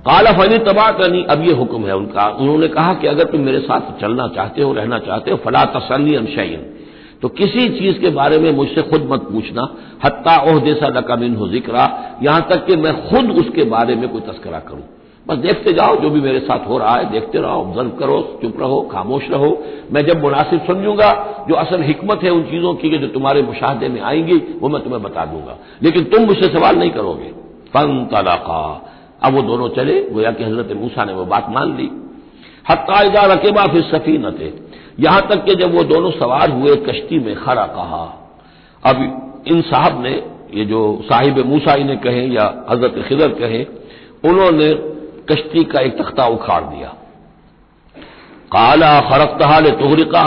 काला फनी तबाह करनी, अब ये हुक्म है उनका। उन्होंने कहा कि अगर तुम मेरे साथ चलना चाहते हो, रहना चाहते हो, फला तसली अनशैन तो किसी चीज़ के बारे में मुझसे खुद मत पूछना। हत्ता ओह देसा लकामिन हो जिक्रा। यहाँ तक कि मैं खुद उसके बारे में कोई तस्करा करूँ। बस देखते जाओ, जो भी मेरे साथ हो रहा है, देखते रहो ऑब्ज़र्व करो, चुप रहो, खामोश रहो। मैं जब मुनासिब समझूँगा, जो असल हिकमत है उन चीज़ों की जो तुम्हारे मुशाहदे में आएँगी, वो मैं तुम्हें बता दूँगा। लेकिन तुम मुझसे सवाल नहीं करोगे। फन तलाका। अब वो दोनों चले, गोया कि हज़रत मूसा ने वो बात मान ली। हत्याजा रकेबा फिर सफी न थे यहाँ तक कि जब वो दोनों सवार हुए कश्ती में, खड़ा कहा, अब इन साहब ने, ये जो साहिब मूसा इन्हें कहें या हज़रत खिदर कहें, उन्होंने कश्ती का एक तख्ता उखाड़ दिया। काला खरकता ले तोहरिका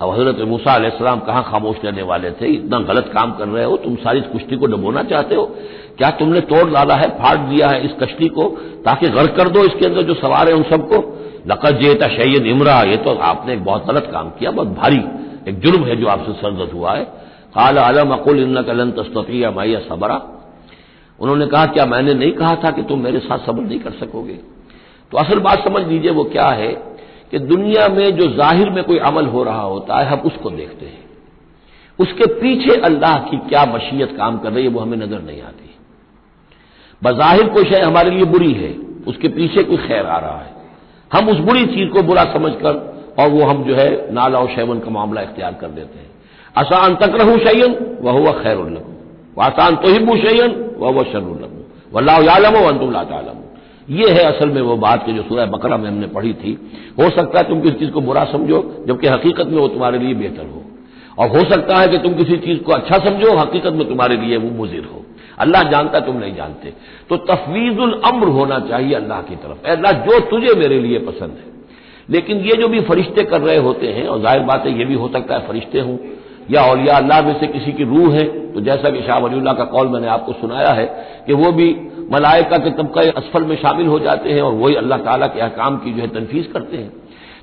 अब हज़रत मूसा कहाँ खामोश रहने वाले थे? इतना गलत काम कर रहे हो, तुम सारी कुश्ती को डबोना चाहते हो? क्या तुमने तोड़ डाला है, फाड़ दिया है इस कश्ती को? ताकि गर्क कर दो इसके अंदर जो सवार है उन सबको। लकत जेता शैद इमरा, ये तो आपने एक बहुत गलत काम किया, बहुत भारी, एक जुर्म है जो आपसे सरदत हुआ है। काल आलम अकुल इन कलन तस्ततिया मैया सबरा। उन्होंने कहा, क्या मैंने नहीं कहा था कि तुम मेरे साथ सब्र नहीं कर सकोगे? तो असल बात समझ लीजिए वो क्या है कि दुनिया में जो ज़ाहिर में कोई अमल हो रहा होता है, हम उसको देखते हैं। उसके पीछे अल्लाह की क्या मशीयत काम कर रही है, वो हमें नज़र नहीं आती। बजाहिर कोई शय हमारे लिए बुरी है, उसके पीछे कोई खैर आ रहा है। हम उस बुरी चीज़ को बुरा समझकर और वो हम जो है नाला और शैवन का मामला इख्तियार कर देते हैं। आसान तक रहू शयन वह हुआ खैर आसान तो ही शयन वह वह शर्म वल्लाम वंतुल्ला तालम। ये है असल में वो बात की जो सूरह बकरा में हमने पढ़ी थी, हो सकता है तुम किसी चीज़ को बुरा समझो, जबकि हकीकत में वो तुम्हारे लिए बेहतर हो। और हो सकता है कि तुम किसी चीज़ को अच्छा समझो, हकीकत में तुम्हारे लिए वो मुजिर हो। अल्लाह जानता तुम नहीं जानते। तो तफवीजुल अम्र होना चाहिए अल्लाह की तरफ़। अल्लाह, जो तुझे मेरे लिए पसंद है। लेकिन ये जो भी फरिश्ते कर रहे होते हैं, और ज़ाहिर बात है, ये भी हो सकता है फरिश्ते हों, या औलिया अल्लाह में से किसी की रूह है तो जैसा कि शाह वलील्ला का कौल मैंने आपको सुनाया है, कि वो भी मलायका के तबका असफल में शामिल हो जाते हैं, और वही अल्लाह ताला के अहकाम की जो है तनफीज करते हैं।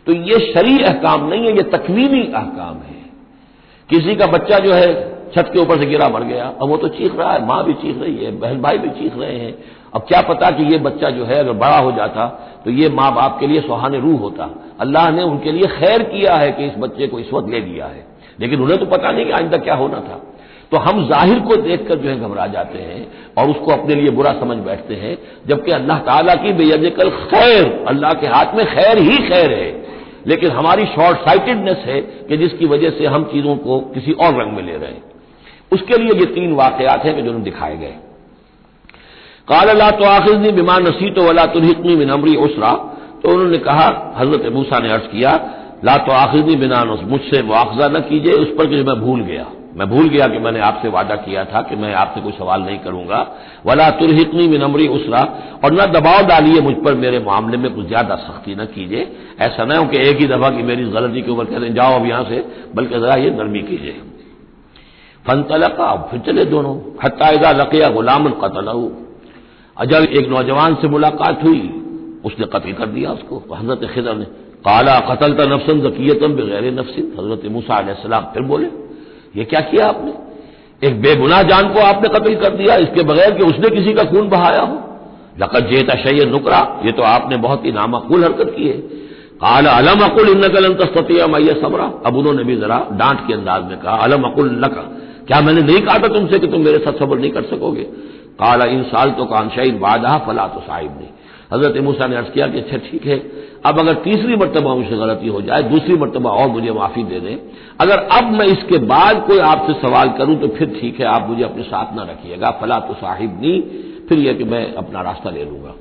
तो ये शरी अहकाम नहीं है, ये तकवीनी अहकाम है। किसी का बच्चा जो है छत के ऊपर से गिरा मर गया। अब वो तो चीख रहा है, माँ भी चीख रही है, बहन भाई भी चीख रहे हैं। अब क्या पता कि ये बच्चा जो है अगर बड़ा हो जाता तो ये माँ बाप के लिए सुहाने रूह होता। अल्लाह ने उनके लिए खैर किया है कि इस बच्चे को इस वक्त ले लिया है। लेकिन उन्हें तो पता नहीं कि आइंदा क्या होना था। तो हम ज़ाहिर को देखकर जो है घबरा जाते हैं और उसको अपने लिए बुरा समझ बैठते हैं, जबकि अल्लाह ताला की बेयकल खैर, अल्लाह के हाथ में खैर ही खैर है। लेकिन हमारी शॉर्ट साइटेडनेस है कि जिसकी वजह से हम चीज़ों को किसी और रंग में ले रहे हैं। उसके लिए ये तीन वाकयात हैं कि जो दिखाए गए। काल अल्लाह तो आखिर बीमार नसी तो वला तुरहिकनी मिनमरी उसरा। तो उन्होंने कहा, हज़रत मूसा ने अर्ज़ किया, ला तो आखिरी बिना मुझसे मुआवजा न कीजिए, उस पर कि मैं भूल गया। मैं भूल गया कि मैंने आपसे वादा किया था कि मैं आपसे कोई सवाल नहीं करूँगा। वला तुरहितनी मिनमरी उसरा। और न दबाव डालिए मुझ पर, मेरे मामले में कुछ ज़्यादा सख्ती न कीजिए। ऐसा न हो कि एक ही दफ़ा की मेरी गलती के ऊपर कहते जाओ अब यहाँ से, बल्कि जरा ये नरमी कीजिए। फन तलका फिर चले दोनों हत्याजा लकिया गुलाम कतल अजल एक नौजवान से मुलाकात हुई। उसने कत्ल कर दिया उसको। हज़रत खिदर ने काला कतल का नफसन जकीयतम बगैर नफसिन हज़रत मूसा फिर बोले, ये क्या किया आपने? एक बेगुनाह जान को आपने कत्ल कर दिया, इसके बगैर कि उसने किसी का खून बहाया हो? लकत जेता शय नुकरा। ये तो आपने बहुत ही नामकुल हरकत की है। काला, अलम अकुल इन नकल तस्तिया मैया समरा। अब उन्होंने भी जरा डांट के अंदाज में कहा, अलम अकुल लक क्या मैंने नहीं कहा था तुमसे कि तुम मेरे साथ सबर नहीं कर सकोगे? काला इन साल तो कानशाइन बादहा फला तो साहिब नहीं। हज़रत मूसा ने अर्ज़ किया कि अच्छा ठीक है, अब अगर तीसरी मरतबा मुझसे गलती हो जाए, दूसरी मरतबा और मुझे माफ़ी दे दें, अगर अब मैं इसके बाद कोई आपसे सवाल करूँ तो फिर ठीक है, आप मुझे अपने साथ ना रखिएगा, फला तो साहिब नहीं, फिर यह कि मैं अपना रास्ता ले लूँगा।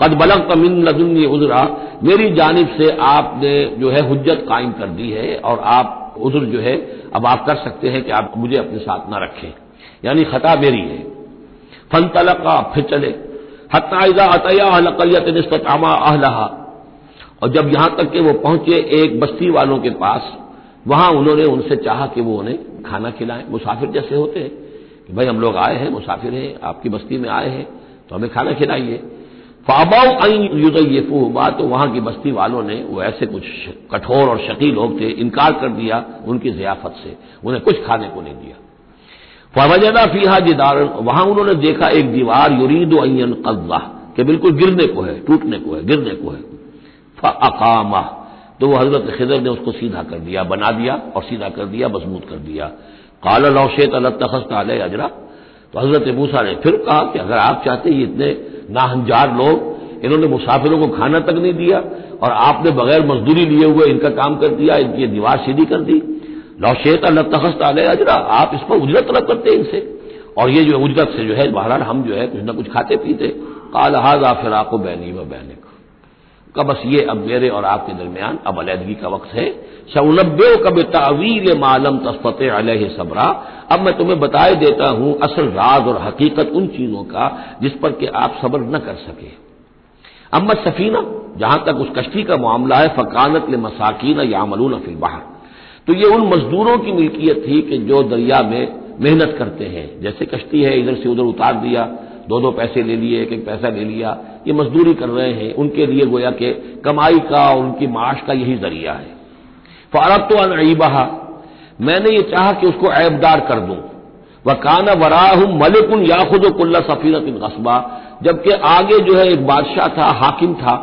कद बलग तमिन लजुन उजरा, मेरी जानब से आपने जो है हजत कायम कर दी है, और आप उजर जो है, अब आप कर सकते हैं कि आप मुझे अपने साथ ना रखें। यानी खता मेरी है। फन तलक फिर चले। हत्याजा अतया अहलहा। और जब यहाँ तक कि वो पहुँचे एक बस्ती वालों के पास, वहाँ उन्होंने उनसे चाहा कि वो उन्हें खाना खिलाएँ। मुसाफिर जैसे होते हैं कि भाई हम लोग आए हैं, मुसाफिर हैं, आपकी बस्ती में आए हैं तो हमें खाना खिलाइए। फाबाऊ युदयफू बात तो वहाँ की बस्ती वालों ने, वो ऐसे कुछ कठोर और शकी लोग थे, इनकार कर दिया उनकी जियाफत से, उन्हें कुछ खाने को नहीं दिया। फवजदा फीहा जिदार वहाँ उन्होंने देखा एक दीवार, युरीद अयन कब्जा के बिल्कुल गिरने को है, टूटने को है, गिरने को है। फ़ाकामा तो वह हज़रत खिदर ने उसको सीधा कर दिया, बना दिया और सीधा कर दिया, मज़बूत कर दिया। काला लौशेत अलतखस्त आल अजरा तो हज़रत मूसा ने फिर कहा कि अगर आप चाहते ये इतने नाहंजार लोग, इन्होंने मुसाफिरों को खाना तक नहीं दिया और आपने बगैर मजदूरी लिए हुए इनका काम कर दिया, इनकी दीवार सीधी कर दी। लौशेत लतखस्त आल अजरा, आप इस पर उजरत तलब करते हैं इनसे। और ये जो उजरत से जो है, बहरहाल हम जो है कुछ ना कुछ खाते पीते काल हाजा फिराको बैनी व बैनिक। का बस ये अब मेरे और आपके दरमियान अब अलहदगी का वक्त है। शउनब्बे कब तावील मालम तस्पत अलह सबरा। अब मैं तुम्हें बताए देता हूँ असल राज और हकीकत उन चीज़ों का जिस पर कि आप सब्र न कर सके। अम्मद सफीना, जहाँ तक उस कश्ती का मामला है, फकानत ले मसाकीन यामलून फिल बाहर। तो ये उन मजदूरों की मिल्कियत थी कि जो दरिया में मेहनत करते हैं। जैसे कश्ती है, इधर से उधर उतार दिया। दो दो पैसे ले लिए एक एक पैसा ले लिया। ये मजदूरी कर रहे हैं। उनके लिए गोया के कमाई का और उनकी माश का यही ज़रिया है। फारब तो अनईबहा मैंने ये चाहा कि उसको ऐबदार कर दूँ। वह काना वराह मलिकुन याखुद कुल्ला सफीरत कस्बा जबकि आगे जो है एक बादशाह था, हाकिम था,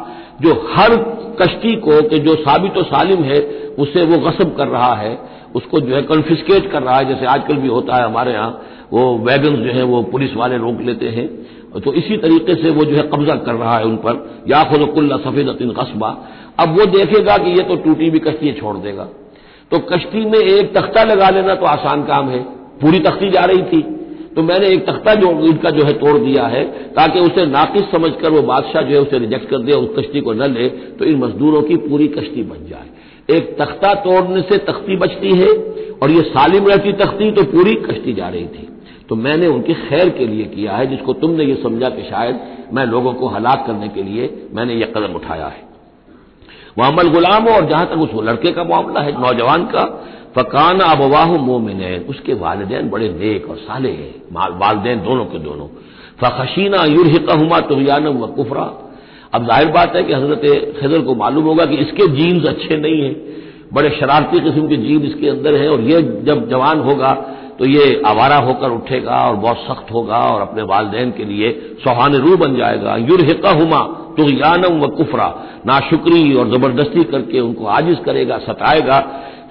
जो हर कश्ती को कि जो साबित सालिम है, उसे वो गसब कर रहा है। उसको जो है कन्फिस्केट कर रहा है, जैसे आजकल भी होता है हमारे यहाँ। वो वैगन जो है वो पुलिस वाले रोक लेते हैं। तो इसी तरीके से वो जो है कब्जा कर रहा है उन पर। या खुदकुल्ला सफ़ेद कस्बा अब वो देखेगा कि ये तो टूटी भी कश्ती छोड़ देगा। तो कश्ती में एक तख्ता लगा लेना तो आसान काम है। पूरी तख्ती जा रही थी। तो मैंने एक तख्ता जो इनका जो है तोड़ दिया है, ताकि उसे नाकिस समझकर वो बादशाह जो है उसे रिजेक्ट कर दे उस कश्ती को न ले तो इन मजदूरों की पूरी कश्ती बच जाए। एक तख्ता तोड़ने से तख्ती बचती है और ये सालिम रहती तख्ती तो पूरी कश्ती जा रही थी। तो मैंने उनकी खैर के लिए किया है, जिसको तुमने ये समझा कि शायद मैं लोगों को हलाक करने के लिए मैंने ये कदम उठाया है। मोहम्मद गुलाम और जहाँ तक उस लड़के का मामला है, नौजवान का, फकान अबवाह मोमिन उसके वालदेन बड़े नेक और साले हैं वालदेन दोनों के दोनों। फ़खशीना युरहिकहुमा तुगयानम व कुफरा। अब ज़ाहिर बात है कि हज़रत खजर को मालूम होगा कि इसके जीन्स अच्छे नहीं हैं, बड़े शरारती किस्म के जीन इसके अंदर हैं, और ये जब जवान होगा तो ये आवारा होकर उठेगा और बहुत सख्त होगा और अपने वालदेन के लिए सोहान रू बन जाएगा। युरहिका हुमा तो यानम व कुफरा। नाशुक्री और ज़बरदस्ती करके उनको आजिज करेगा, सताएगा।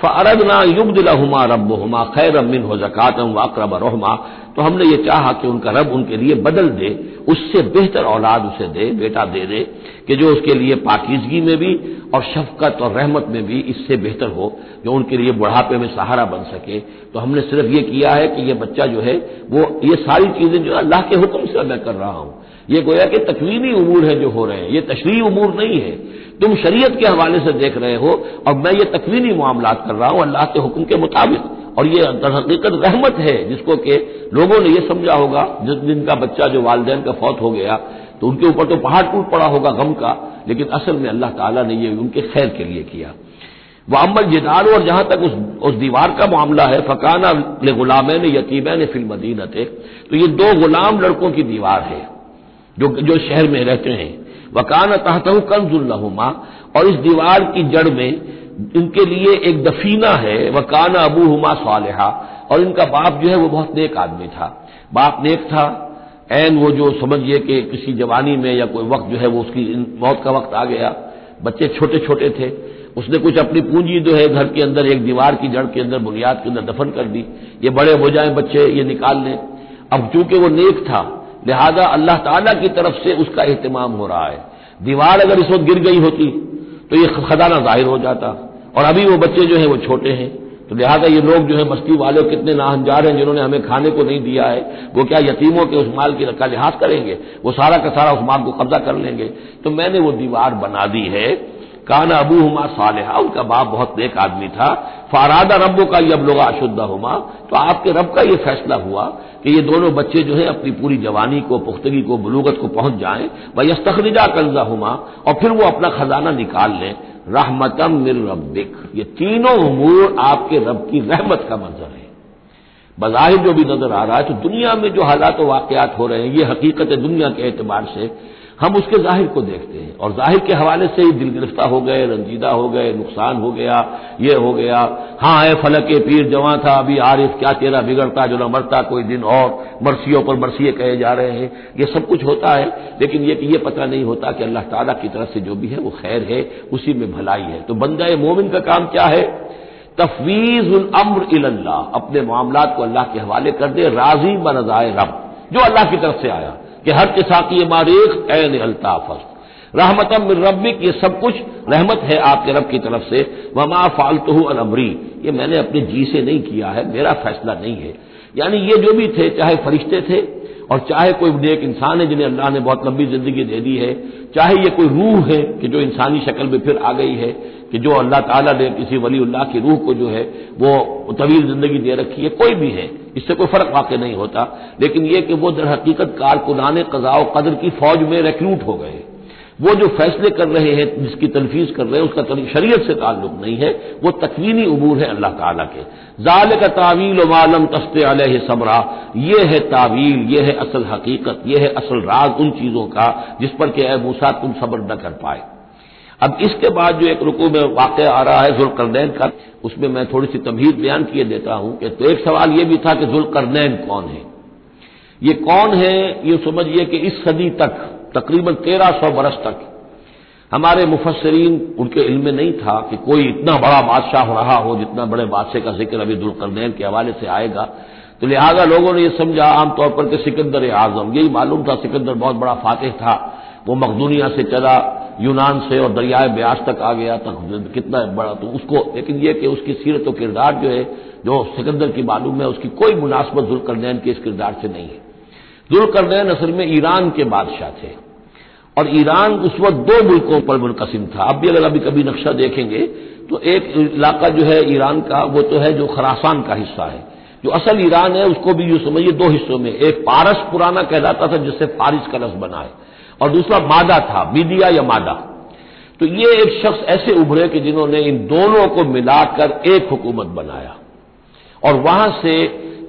फ़रद ना युग दिला हुमा रब हुमा खैर अमिन हो जक़ातम वाकरब रहमा। तो हमने ये चाहा कि उनका रब उनके लिए बदल दे, उससे बेहतर औलाद उसे दे, बेटा दे दे, कि जो उसके लिए पाकिजगी में भी और शफकत और रहमत में भी इससे बेहतर हो, जो उनके लिए बुढ़ापे में सहारा बन सके। तो हमने सिर्फ़ ये किया है कि ये बच्चा जो है, वो ये सारी चीज़ें जो है अल्लाह के हुक्म से मैं कर रहा हूँ। ये गोया कि तकवीनी उमूर है जो हो रहे हैं। ये तशरी उमूर नहीं है। तुम शरीयत के हवाले से देख रहे हो और मैं ये तकवीनी मामला कर रहा हूँ अल्लाह के हुक्म के मुताबिक। और ये हकीकत रहमत है जिसको कि लोगों ने यह समझा होगा, जिस दिन का बच्चा जो वालदेन का फौत हो गया तो उनके ऊपर तो पहाड़ टूट पड़ा होगा गम का, लेकिन असल में अल्लाह ताला ने ये उनके खैर के लिए किया। वह अम्बल जिदार और जहाँ तक उस उस दीवार का मामला है, फकाना ने गुलामैन यतीमैन फिल मदीनत तो ये दो गुलाम लड़कों की दीवार है, जो जो शहर में रहते हैं। वकाना तहत कंजुल्लहुमा और इस दीवार की जड़ में इनके लिए एक दफीना है, वकान अबू हुमा सालेहा। और इनका बाप जो है वो बहुत नेक आदमी था। बाप नेक था, एन वो जो समझिए कि किसी जवानी में या कोई वक्त जो है वो उसकी मौत का वक्त आ गया। बच्चे छोटे छोटे थे। उसने कुछ अपनी पूंजी जो है घर के अंदर, एक दीवार की जड़ के अंदर, बुनियाद के अंदर दफन कर दी। ये बड़े हो जाए बच्चे, ये निकाल लें। अब चूँकि वो नेक था लिहाजा अल्लाह ताला की तरफ़ से उसका अहतमाम हो रहा है। दीवार अगर इस वक्त गिर गई होती तो ये खजाना ज़ाहिर हो जाता। और अभी वो बच्चे जो हैं, वो छोटे हैं। तो लिहाजा ये लोग जो है, बस्ती वाले कितने नाहंजार हैं, जिन्होंने हमें खाने को नहीं दिया है। वो क्या यतीमों के उस माल की का लिहाज करेंगे? वो सारा का सारा उस माल को कब्जा कर लेंगे। तो मैंने वो दीवार बना दी है। काना अबू हुमा सालेहा। उनका बाप बहुत नेक आदमी था। फारादा रब्बों का अब लोग अशुद्ध हुमा। तो आपके रब का यह फैसला हुआ कि ये दोनों बच्चे जो है अपनी पूरी जवानी को, पुख्तगी को, बलूगत को पहुँच जाएँ। वह यस्तखरिजा कंजा हुमा और फिर वो अपना खजाना निकाल लें। रहमतम मिर रबिक ये तीनों उमूर आपके रब की रहमत का मंजर है। बज़ाहिर जो भी नज़र आ रहा है तो दुनिया में जो हालात वाकयात हो रहे हैं, ये हकीकत दुनिया के एतबार से। हम उसके ज़ाहिर को देखते हैं। और ज़ाहिर के हवाले से ही दिल गिरफ्ता हो गए, रंजीदा हो गए, नुकसान हो गया, ये हो गया। हाँ है फलक पीर जवां था, अभी आरिफ क्या तेरा बिगड़ता, जो न मरता, कोई दिन और मरसियों पर मरसिए कहे जा रहे हैं। ये सब कुछ होता है, लेकिन ये ये पता नहीं होता कि अल्लाह ताला की तरफ़ से जो भी है, वो खैर है, उसी में भलाई है। तो बंदा मोमिन का काम क्या है? तफवीज उल अम्र इल्ला अपने मामला को अल्लाह के हवाले कर दे, राज़ी ब रजाए रब, जो अल्लाह की तरफ़ से आया। कि हर की मारेख एन अल्ताफस रहमतम रबिक ये सब कुछ रहमत है आपके रब की तरफ़ से। वमा फालतू अमरी। ये मैंने अपने जी से नहीं किया है, मेरा फैसला नहीं है। यानी ये जो भी थे, चाहे फरिश्ते थे, और चाहे कोई नेक इंसान है जिन्हें अल्लाह ने बहुत लंबी ज़िंदगी दे दी है, चाहे ये कोई रूह है कि जो इंसानी शक्ल में फिर आ गई है, कि जो अल्लाह ताला ने किसी वली अल्लाह की रूह को जो है, वो तवील ज़िंदगी दे रखी है, कोई भी है। इससे कोई फ़र्क वाकई नहीं होता। लेकिन यह कि वो दर हकीकत कारकुनान कजाओ कदर की फौज में रिक्रूट हो गए। वो जो फैसले कर रहे हैं, जिसकी तनफीज कर रहे हैं, उसका शरीयत से ताल्लुक नहीं है। वो तकवीनी उमूर है अल्लाह ताला के। जाल का तावील मालम तस्ते सबरा ये है तावील, ये है असल हकीकत, ये है असल राज उन चीज़ों का जिस पर कि मूसा तुम सब्र न कर पाए। अब इसके बाद जो एक रुकू में वाक़ आ रहा है, जुलकरनैन का उसमें मैं थोड़ी सी तमहीद बयान किए देता हूँ कि तो एक सवाल यह भी था कि जुलकरनैन कौन है? ये कौन है? ये समझिए कि इस सदी तक, तकरीबन तेरह सौ बरस तक, हमारे मुफसरीन उनके इल्म में नहीं था कि कोई इतना बड़ा बादशाह हो रहा हो जितना बड़े बादशाह का ज़िक्र अभी दुलकरनैन के हवाले से आएगा। तो लिहाजा लोगों ने यह समझा आमतौर पर कि सिकंदर आज़म यही मालूम था सिकंदर बहुत बड़ा फातेह था, वो मकदूनिया से चला यूनान से और दरियाए ब्यास तक आ गया, तक कितना बड़ा तो उसको, लेकिन यह कि उसकी सीरत और किरदार जो है, जो सिकंदर की मालूम है, उसकी कोई मुनासबत जुलकरनैन के इस किरदार से नहीं है। जुलकरनैन असल में ईरान के बादशाह थे और ईरान उस वक्त दो मुल्कों पर मुनकसिम था। अब भी अगर अभी कभी नक्शा देखेंगे तो एक इलाका जो है ईरान का, वो तो है जो खरासान का हिस्सा है। जो असल ईरान है, उसको भी यूँ समझिए दो हिस्सों में, एक पारस पुराना कहलाता था, जिससे फारिस का लफ्ज बना है। और दूसरा मादा था, मीडिया या मादा। तो ये एक शख्स ऐसे उभरे कि जिन्होंने इन दोनों को मिलाकर एक हुकूमत बनाया। और वहाँ से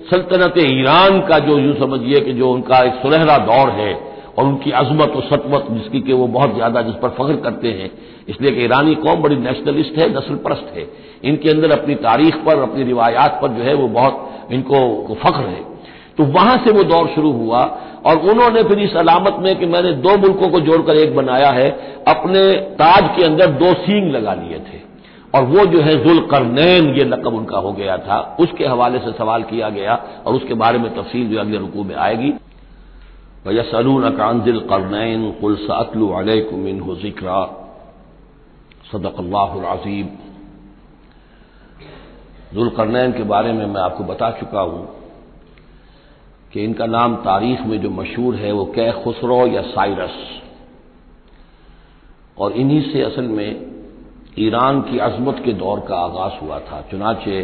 सल्तनत ईरान का जो यूँ समझिए कि जो उनका एक सुनहरा दौर है और उनकी अजमत और सतमत जिसकी कि वो बहुत ज़्यादा जिस पर फख्र करते हैं, इसलिए कि ईरानी कौम बड़ी नेशनलिस्ट है नस्ल परस्त है। इनके अंदर अपनी तारीख पर, अपनी रिवायात पर जो है वो बहुत इनको फख्र है। तो वहाँ से वो दौर शुरू हुआ और उन्होंने फिर इस अलामत में कि मैंने दो मुल्कों को जोड़कर एक बनाया है, अपने ताज के अंदर दो सींग लगा लिए थे। और वो जो है जुल करनैन ये लकब उनका हो गया था। उसके हवाले से सवाल किया गया और उसके बारे में तफसील जो अगले रुकू में आएगी। वयसलून कानजिल करनैन कुल सातलू अलैकुमिन हो जिक्रा। सदक़ल्लाज़ीब जुलकरनैन के बारे में मैं आपको बता चुका हूँ कि इनका नाम तारीख में जो मशहूर है वो कै खुसरो या साइरस। और इन्हीं से असल में ईरान की अजमत के दौर का आगाज़ हुआ था। चुनाचे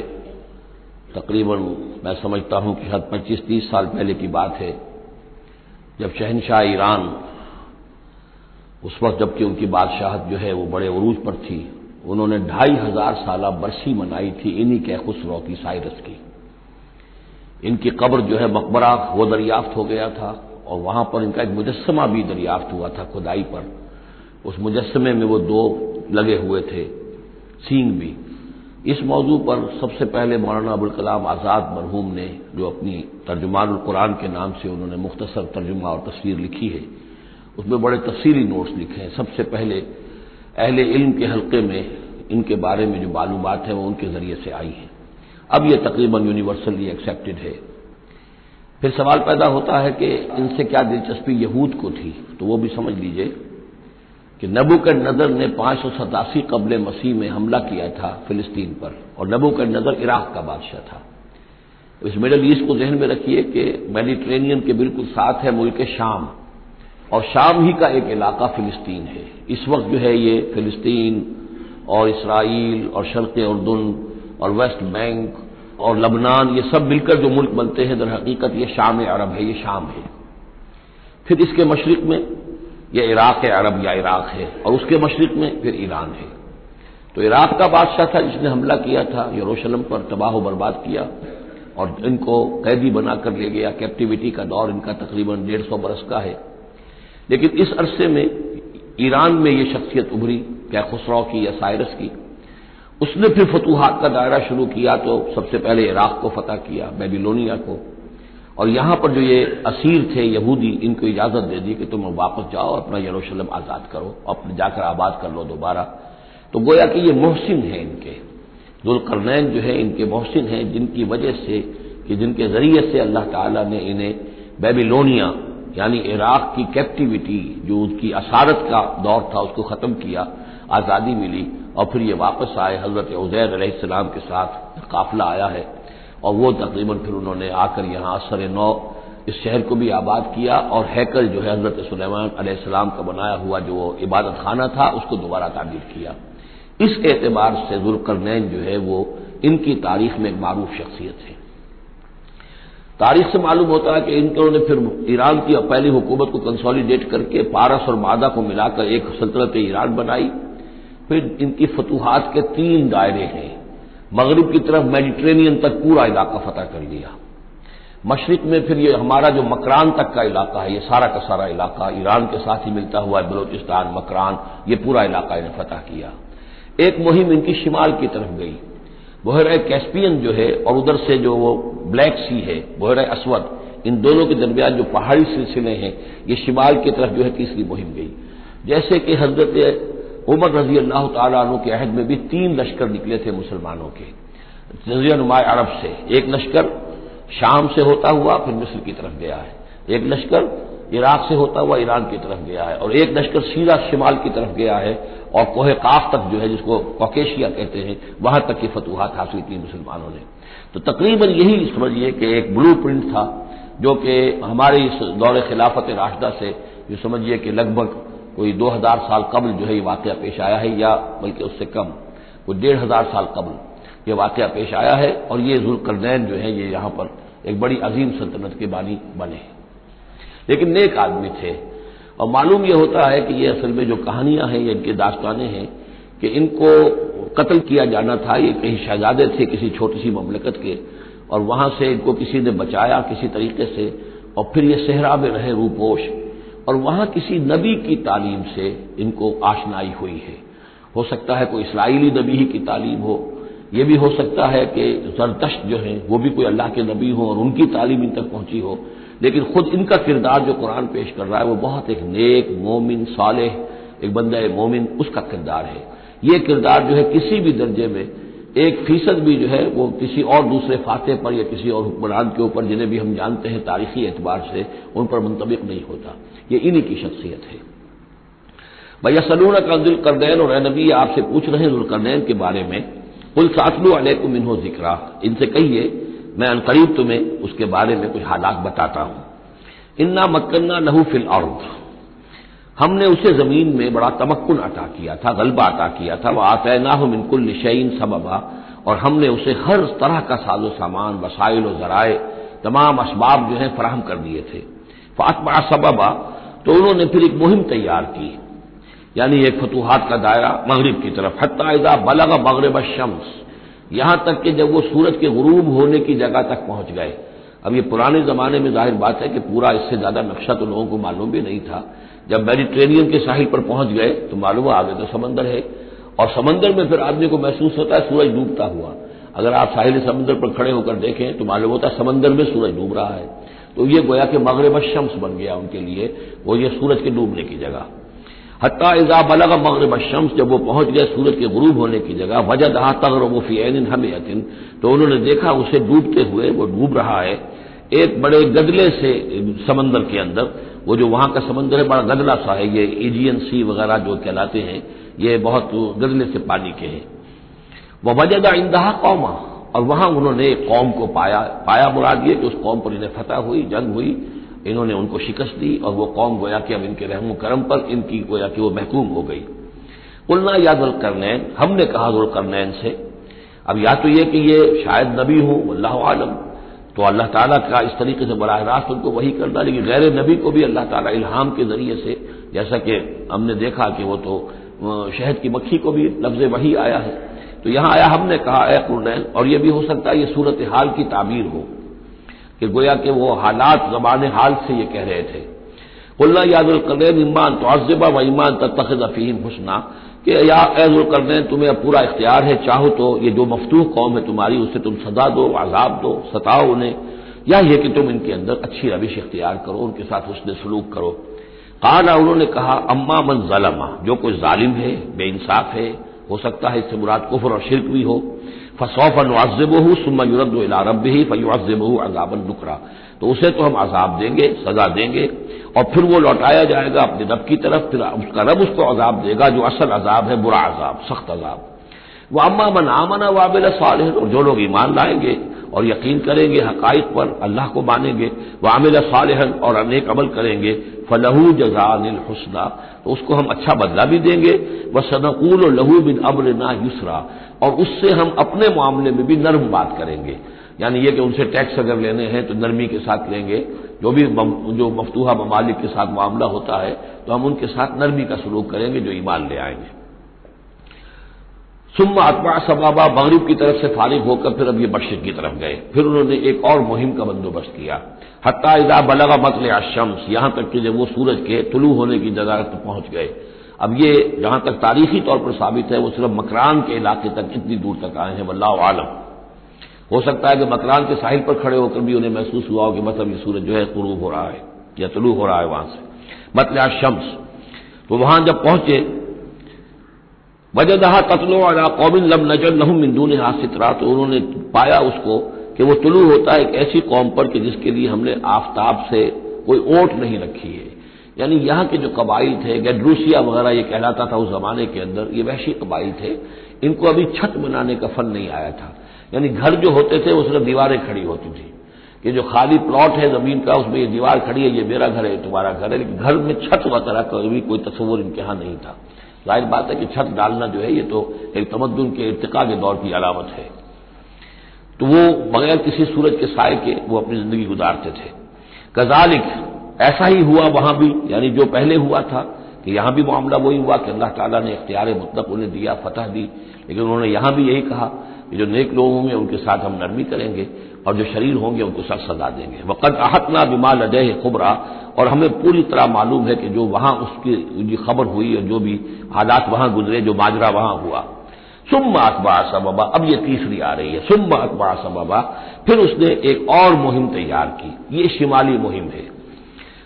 तकरीबन मैं समझता हूँ कि हद पच्चीस, तीस साल पहले की बात है, जब शहनशाह ईरान, उस वक्त जबकि उनकी बादशाहत जो है वो बड़े अरूज पर थी, उन्होंने ढाई हज़ार साल बरसी मनाई थी इन्हीं के खुसरो की, साइरस की। इनकी कब्र जो है मकबरा वो दरियाफ्त हो गया था और वहाँ पर इनका एक मुजस्मा भी दरियाफ्त हुआ था खुदाई पर। उस मुजस्मे में वो दो लगे हुए थे, सींग भी। इस मौजू पर सबसे पहले मौलाना अबुल कलाम आज़ाद मरहूम ने जो अपनी तर्जुमान कुरान के नाम से उन्होंने मुख्तसर तर्जुमा और तस्वीर लिखी है, उसमें बड़े तफसीली नोट्स लिखे हैं। सबसे पहले अहले इल्म के हल्के में इनके बारे में जो मालूम है वो उनके ज़रिए से आई है। अब यह तकरीबन यूनिवर्सली एक्सेप्टेड है। फिर सवाल पैदा होता है कि इनसे क्या दिलचस्पी यहूद को थी? तो वो भी समझ लीजिए कि नबू के नज़र ने पाँच सौ सतासी कबल मसीह में हमला किया था फिलिस्तीन पर, और नबू के नज़र इराक का बादशाह था। इस मिडल ईस्ट को जहन में रखिए कि मेडिट्रेनियन के बिल्कुल साथ है मुल्क शाम, और शाम ही का एक इलाका फिलिस्तीन है। इस वक्त जो है ये फिलिस्तीन और इसराइल और शर्क उर्दून और वेस्ट बैंक और लबनान, ये सब मिलकर जो मुल्क बनते हैं, दर हकीकत ये शाम अरब है, ये शाम है। फिर इसके मशरक में यह इराक अरब या इराक है, और उसके मशरक में फिर ईरान है। तो इराक का बादशाह था जिसने हमला किया था, यरूशलेम पर तबाह बर्बाद किया, और इनको कैदी बनाकर ले गया। कैप्टिविटी का दौर इनका तकरीबन डेढ़ सौ बरस का है। लेकिन इस अरसे में ईरान में ये शख्सियत उभरी, क्या खुसरो की या साइरस की। उसने फिर फतूहात का दायरा शुरू किया तो सबसे पहले इराक को फतह किया, बेबीलोनिया को। और यहाँ पर जो ये असीर थे, यहूदी, इनको इजाज़त दे दी कि तुम वापस जाओ, अपना यरूशलेम आज़ाद करो, अपने जाकर आबाद कर लो दोबारा। तो गोया कि ये मोहसिन है इनके। दुलकरनैन जो है इनके मोहसिन हैं, जिनकी वजह से कि जिनके ज़रिए से अल्लाह ताला ने इन्हें बेबीलोनिया, यानी इराक की कैप्टिविटी जो उनकी असारत का दौर था, उसको खत्म किया, आज़ादी मिली। और फिर ये वापस आए, हज़रत उजैर सलाम के साथ काफिला आया है। और वो तकरीबन फिर उन्होंने आकर यहाँ असर नौ इस शहर को भी आबाद किया और हैकल जो है हज़रत सुलेमान सलाम का बनाया हुआ जो इबादत खाना था, उसको दोबारा तामीर किया। इस एतबार से जुलकरनैन जो है वो, इनकी तारीख में एक मारूफ शख्सियत है। तारीख से मालूम होता है कि इन्होंने फिर ईरान की पहली हुकूमत को कंसोलिडेट करके पारस और मादा को मिलाकर एक सल्तनत ईरान बनाई। फिर इनकी फतूहत के तीन दायरे हैं। मगरब की तरफ़ मेडिट्रेनियन तक पूरा इलाका फतह कर लिया। मशरक में फिर ये हमारा जो मकरान तक का इलाका है, ये सारा का सारा इलाका ईरान के साथ ही मिलता हुआ है, बलोचिस्तान, मकरान, ये पूरा इलाका इन्हें फतह किया। एक मुहिम इनकी शिमाल की तरफ़ गई। बहर कैस्पियन जो है और उधर से जो वो ब्लैक सी है, बहर असवद, इन दोनों के दरमियान जो पहाड़ी सिलसिले हैं, ये शिमाल की तरफ़ जो है तीसरी मुहिम गई। जैसे कि हज़रत उमर रज़ी अल्लाह तु के अहद में भी तीन लश्कर निकले थे मुसलमानों के। नुमाय अरब से एक लश्कर शाम से होता हुआ, फिर मिस्र की तरफ़ गया है। एक लश्कर इराक से होता हुआ, ईरान की तरफ़ गया है। और एक लश्कर सीधा शिमाल की तरफ़ गया है और कोहे काफ तक जो है, जिसको कॉकेशिया कहते हैं, वहाँ तक की फतूहत हासिल की मुसलमानों ने। तो तकरीबन यही समझिए कि एक ब्लू प्रिंट था, जो कि हमारे इस दौरे खिलाफत राशदा से, जो समझिए कि लगभग कोई दो हज़ार साल कबल जो है ये वाक़ पेश आया है, या बल्कि उससे कम, कोई डेढ़ हज़ार साल कबल ये वाक़ पेश आया है, और ये जुलकरनैन जो है ये यहाँ पर एक बड़ी अजीम सल्तनत के बानी बने लेकिन नेक आदमी थे, और मालूम यह होता है कि ये असल में जो कहानियाँ हैं, या इनके दास्तानें हैं, कि इनको कत्ल किया जाना था, ये कहीं शहजादे थे किसी छोटी सी ममलकत के, और वहाँ से इनको किसी ने बचाया किसी तरीके से, और फिर ये सहरा में रहे रूपोश। और वहाँ किसी नबी की तालीम से इनको आशनाई हुई है। हो सकता है कोई इसराइली नबी ही की तालीम हो। यह भी हो सकता है कि जरदश्त जो है, वो भी कोई अल्लाह के नबी हो और उनकी तालीम इन तक पहुँची हो। लेकिन खुद इनका किरदार जो कुरान पेश कर रहा है, वो बहुत एक नेक, मोमिन, सालेह, एक बंदा मोमिन, उसका किरदार है। ये किरदार जो है किसी भी दर्जे में, एक फ़ीसद भी जो है, वो किसी और दूसरे फाते पर या किसी और हुक्मरान के ऊपर, जिन्हें भी हम जानते हैं तारीखी एतबार से, उन पर मुंतबिक नहीं होता। ये इन्हीं की शख्सियत है। भैया सलून का जुलकरनैन और नबी आपसे पूछ रहे हैं जुलकरनैन के बारे में, कुल सातलू अलैकुम इन्हो जिक्रा। इनसे कहिए, मैं अनकरीब तुम्हें उसके बारे में कुछ हालात बताता हूँ। इन्ना मक्कन्ना लहू फिल अर्द। हमने उसे ज़मीन में बड़ा तमक्न अता किया था, गलबा अता किया था। वह आतना हो मिनकुल निशैन सबबा। और हमने उसे हर तरह का साजो सामान, वसाइल और जराए, तमाम इसबाब जो है फराहम कर दिए थे। फातमा सबबा तो उन्होंने फिर एक मुहिम तैयार की। यानी एक फतूहत का दायरा मगरब की तरफ़। हत्या बलग मगरब शम्स यहाँ तक कि जब वो सूरज के गुरूब होने की जगह तक पहुँच गए। अब ये पुराने जमाने में ज़ाहिर बात है कि पूरा इससे ज़्यादा नक्शा तो लोगों को मालूम भी नहीं था। जब मेडिटेरियन के साहिल पर पहुँच गए तो मालूम आगे तो समंदर है। और समंदर में फिर आदमी को महसूस होता है सूरज डूबता हुआ। अगर आप साहिल समंदर पर खड़े होकर देखें तो मालूम होता है समंदर में सूरज डूब रहा है। तो ये गोया कि मगरब शम्स बन गया उनके लिए, वो ये सूरज के डूबने की जगह। हत्या इजा बलग मगरब शम्स, जब वो पहुँच गए सूरज के गुरूब होने की जगह वजद हा तगरबफी एन हमेयतिन तो उन्होंने देखा उसे डूबते हुए वो डूब रहा है, एक बड़े गदले से समंदर के अंदर, वो जो वहाँ का समंदर है, बड़ा गदला सा है, ये एजियन सी वगैरह जो कहलाते हैं, ये बहुत गदले से पानी के हैं। वह वजदा इंदहा कौमा और वहाँ उन्होंने कौम को पाया पाया मुराद ये कि उस कौम पर इन्हें फतह हुई, जंग हुई। इन्होंने उनको शिकस्त दी और वो कौम गोया कि अब इनके रहम करम पर इनकी गोया कि वो महकूम हो गई। उलना या दुलकरनैन हमने कहा दुलकरनैन से, अब या तो ये कि ये शायद नबी हूँ अल्लाह आलम। तो अल्लाह ताला का इस तरीके से बरह रास्त उनको वही करना लेकिन गैर नबी को भी अल्लाह ताला इल्हाम के ज़रिए से, जैसा कि हमने देखा कि वो तो शहद की मक्खी को भी लफ्ज वही आया है। तो यहाँ आया हमने कहा, ए और यह भी हो सकता है ये सूरत हाल की ताबीर हो। कि गोया के वो हालात, जबान हाल से ये कह रहे थे। कुल्ला यादुलकरैन ईमान तो अजबा व ईमान तखद अफीम हुसना। कि, या एजुलकरनैन तुम्हें अब पूरा इख्तियार है, चाहो तो ये जो मफतूह कौम है तुम्हारी उससे तुम सदा दो आजाब दो, सताओ उन्हें। या ये कि तुम इनके अंदर अच्छी रविश इख्तियार करो, उनके साथ उसने सलूक करो। कहा उन्होंने कहा, अम्मा मन जलमा, जो कोई जालिम है, बेइंसाफ है हो सकता है इससे मुराद कुफर और शिरक भी हो। फसौफ नवाजब हो सुम्मा युरद रब ही फयुआजब अजाबन नुकरा। तो उसे तो हम अजाब देंगे, सजा देंगे और फिर वो लौटाया जाएगा अपने रब की तरफ़, फिर उसका रब उसको अजाब देगा जो असल अजाब है, बुरा अजाब, सख्त अजाब। वह अम्मा मन आमना वाबिल साल और जो लोग ईमान लाएँगे और यकीन करेंगे हकाइक पर, अल्लाह को मानेंगे वामिल सालहन और अनेक अमल करेंगे फलहू जजानिल हसना तो उसको हम अच्छा बदला भी देंगे। व सदकूल लहू बिन अमर ना युसरा, और उससे हम अपने मामले में भी नर्म बात करेंगे। यानी ये कि उनसे टैक्स अगर लेने हैं तो नरमी के साथ लेंगे। जो भी जो मफतूहा ममालिक के साथ मामला होता है तो हम उनके साथ नरमी का सलूक करेंगे, जो ईमान ले आएँगे। सुम्मा अतबा सबाबा मगरब की तरफ़ से फारिग होकर फिर अब ये मशरक की तरफ़ गए। फिर उन्होंने एक और मुहिम का बंदोबस्त किया। हत्या इदा बलगा मतल अशम्स यहाँ तक कि जब वो सूरज के तुलू होने की जगह तक पहुँच गए। अब ये जहाँ तक तारीखी तौर पर साबित है, वो सिर्फ़ मकरान के इलाके तक इतनी दूर तक आए हैं, वल्लाह आलम। हो सकता है कि मकरान के साहिल पर खड़े होकर भी उन्हें महसूस हुआ हो कि मतलब ये सूरज जो है कुरूब हो रहा है, या तुलू हो रहा है वहाँ से। मतलब शम्स तो वहाँ जब पहुँचे वजदहा तत्लो अला कौमिन लम नज़र लहम मिंदून हासितरा तो उन्होंने पाया उसको कि वो तुलू होता है एक ऐसी कौम पर कि जिसके लिए हमने आफ्ताब से कोई ओट नहीं रखी है। यानी यहाँ के जो कबाइल थे, गैड्रूसिया वगैरह ये कहलाता था उस जमाने के अंदर, ये वैशी कबाइल थे। इनको अभी छत बनाने का फन नहीं आया था। यानी घर जो होते थे सिर्फ़ दीवारें खड़ी होती थी। कि जो खाली प्लॉट है ज़मीन का, उसमें ये दीवार खड़ी है, ये मेरा घर है तुम्हारा घर है, लेकिन घर में छत वगैरह का भी कोई तस्वुर इनके यहाँ नहीं था। ज़ाहिर बात है कि छत डालना जो है, ये तो एक तमद्दुन के इर्तका के दौर की अलामत है। तो वो बगैर किसी सूरज के साय के वो अपनी ज़िंदगी गुजारते थे। कजालिक ऐसा ही हुआ वहाँ भी, यानी जो पहले हुआ था, कि यहाँ भी मामला वही हुआ कि अल्लाह ताला ने इख्तियार मुतलक उन्हें दिया, फतह दी। लेकिन उन्होंने यहाँ भी यही कहा कि जो नेक लोग होंगे, उनके साथ हम नरमी करेंगे और जो शरीर होंगे, उनको साथ सजा देंगे। वक़द आहतना बिमा लदह खुबरा और हमें पूरी तरह मालूम है कि जो वहाँ उसकी खबर हुई और जो भी हालात वहाँ गुजरे, जो माजरा वहाँ हुआ। सुम्मा अखबार सबबा, अब ये तीसरी आ रही है। सुम्मा अखबार सबबा, फिर उसने एक और मुहिम तैयार की। ये शिमाली मुहिम है।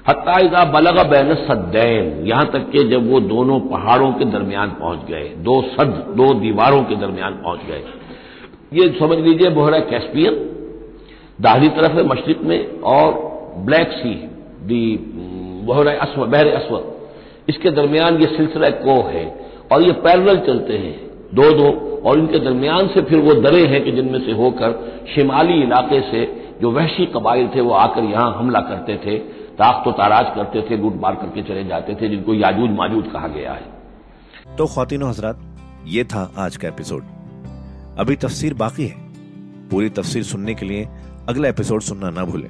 हत्यागा बलग बैन सद्दैन, यहाँ तक कि जब वो दोनों पहाड़ों के दरमियान पहुँच गए, दो सद, दो दीवारों के दरमियान पहुँच गए। ये समझ लीजिए बोहरा कैस्पियन दाहरी तरफ़ है मशरक में और ब्लैक सी दी बोहरा अस्व बहर अस्वद इसके दरमियान ये सिलसिला को है और ये पैरल चलते हैं, दो दो, और इनके दरमियान से फिर वो दरे हैं कि जिनमें से होकर शिमाली इलाके से जो वहशी कबाइल थे वो आकर यहाँ हमला करते थे ताक तो ताराज करते थे लूट मार करके चले जाते थे, जिनको याजूज माजूद कहा गया है। तो खातिनों हजरात, ये था आज का एपिसोड। अभी तफसीर बाकी है। पूरी तफसीर सुनने के लिए अगला एपिसोड सुनना ना भूलें।